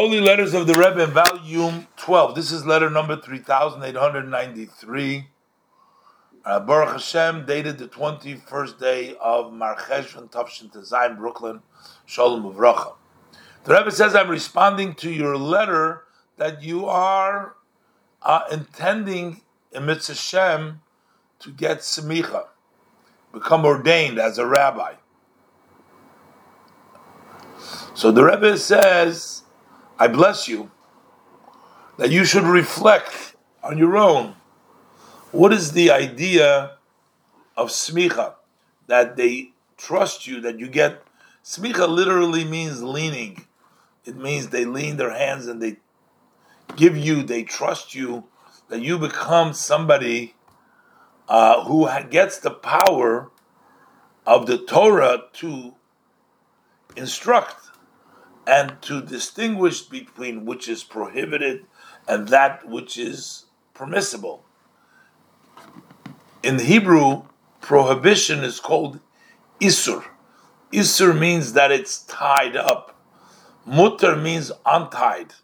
Holy Letters of the Rebbe, volume 12. This is letter number 3893. Uh, Baruch Hashem, dated the 21st day of Marcheshvan Tavshin Tezayim, Brooklyn, Shalom Uvracha. The Rebbe says, I'm responding to your letter that you are uh, intending, in Hashem, to get Semicha, become ordained as a rabbi. So the Rebbe says, I bless you that you should reflect on your own. What is the idea of smicha? That they trust you, that you get. Smicha literally means leaning. It means they lean their hands and they give you, they trust you, that you become somebody uh, who gets the power of the Torah to instruct and to distinguish between which is prohibited and that which is permissible. In Hebrew, prohibition is called isur. Isur means that it's tied up. Mutter means untied.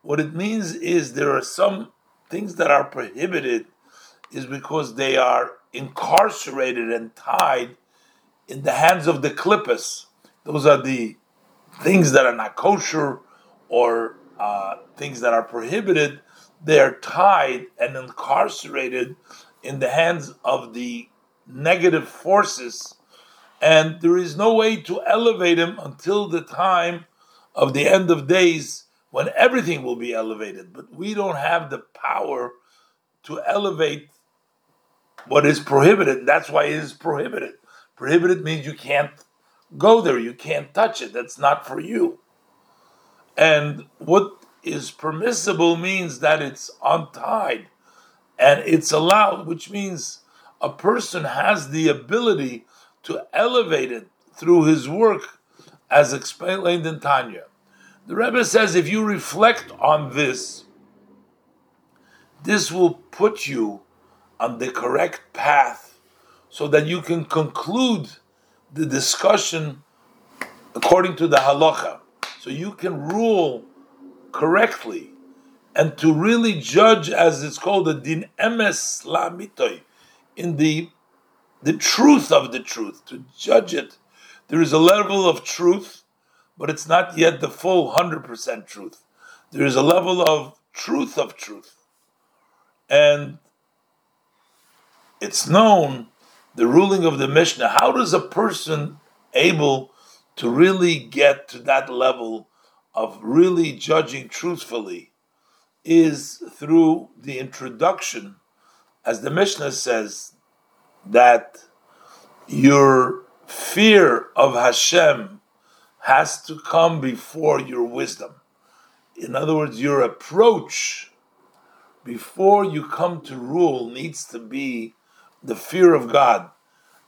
What it means is there are some things that are prohibited is because they are incarcerated and tied in the hands of the klipos. Those are the things that are not kosher or uh, things that are prohibited, they're tied and incarcerated in the hands of the negative forces, and there is no way to elevate him until the time of the end of days when everything will be elevated. But we don't have the power to elevate what is prohibited. That's why it is prohibited. Prohibited means you can't go there. You can't touch it. That's not for you. And what is permissible means that it's untied and it's allowed, which means a person has the ability to elevate it through his work, as explained in Tanya. The Rebbe says if you reflect on this, this will put you on the correct path so that you can conclude the discussion according to the halacha. So you can rule correctly and to really judge, as it's called, the din emes lamitoy, in the the truth of the truth, to judge it. There is a level of truth, but it's not yet the full 100% truth. There is a level of truth of truth. And it's known the ruling of the Mishnah, how does a person able to really get to that level of really judging truthfully is through the introduction, as the Mishnah says, that your fear of Hashem has to come before your wisdom. In other words, your approach before you come to rule needs to be the fear of God,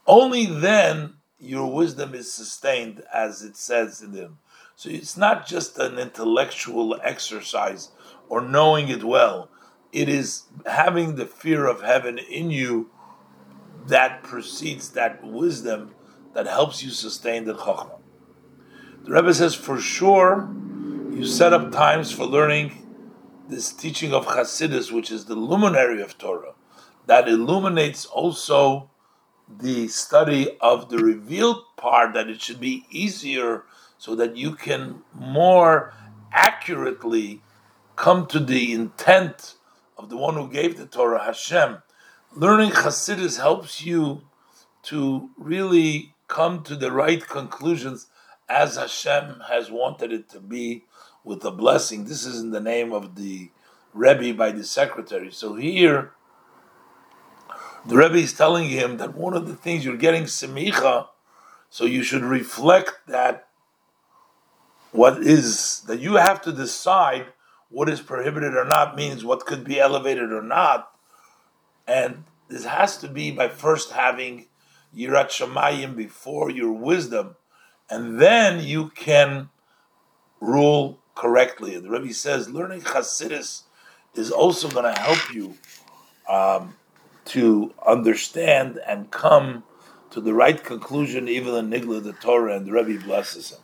only then your wisdom is sustained, as it says in them. So it's not just an intellectual exercise or knowing it well. It is having the fear of heaven in you that precedes that wisdom that helps you sustain the chokhmah. The Rebbe says, for sure, you set up times for learning this teaching of Chassidus, which is the luminary of Torah that illuminates also the study of the revealed part, that it should be easier so that you can more accurately come to the intent of the one who gave the Torah, Hashem. Learning Hasidus helps you to really come to the right conclusions as Hashem has wanted it to be with the blessing. This is in the name of the Rebbe by the secretary. So here, the Rebbe is telling him that one of the things you're getting semicha, so you should reflect that what is that you have to decide what is prohibited or not means what could be elevated or not, and this has to be by first having yirat shamayim before your wisdom, and then you can rule correctly. And the Rebbe says learning Chassidus is also going to help you. Um, to understand and come to the right conclusion, even in Nigla the Torah, and the Rebbe blesses him.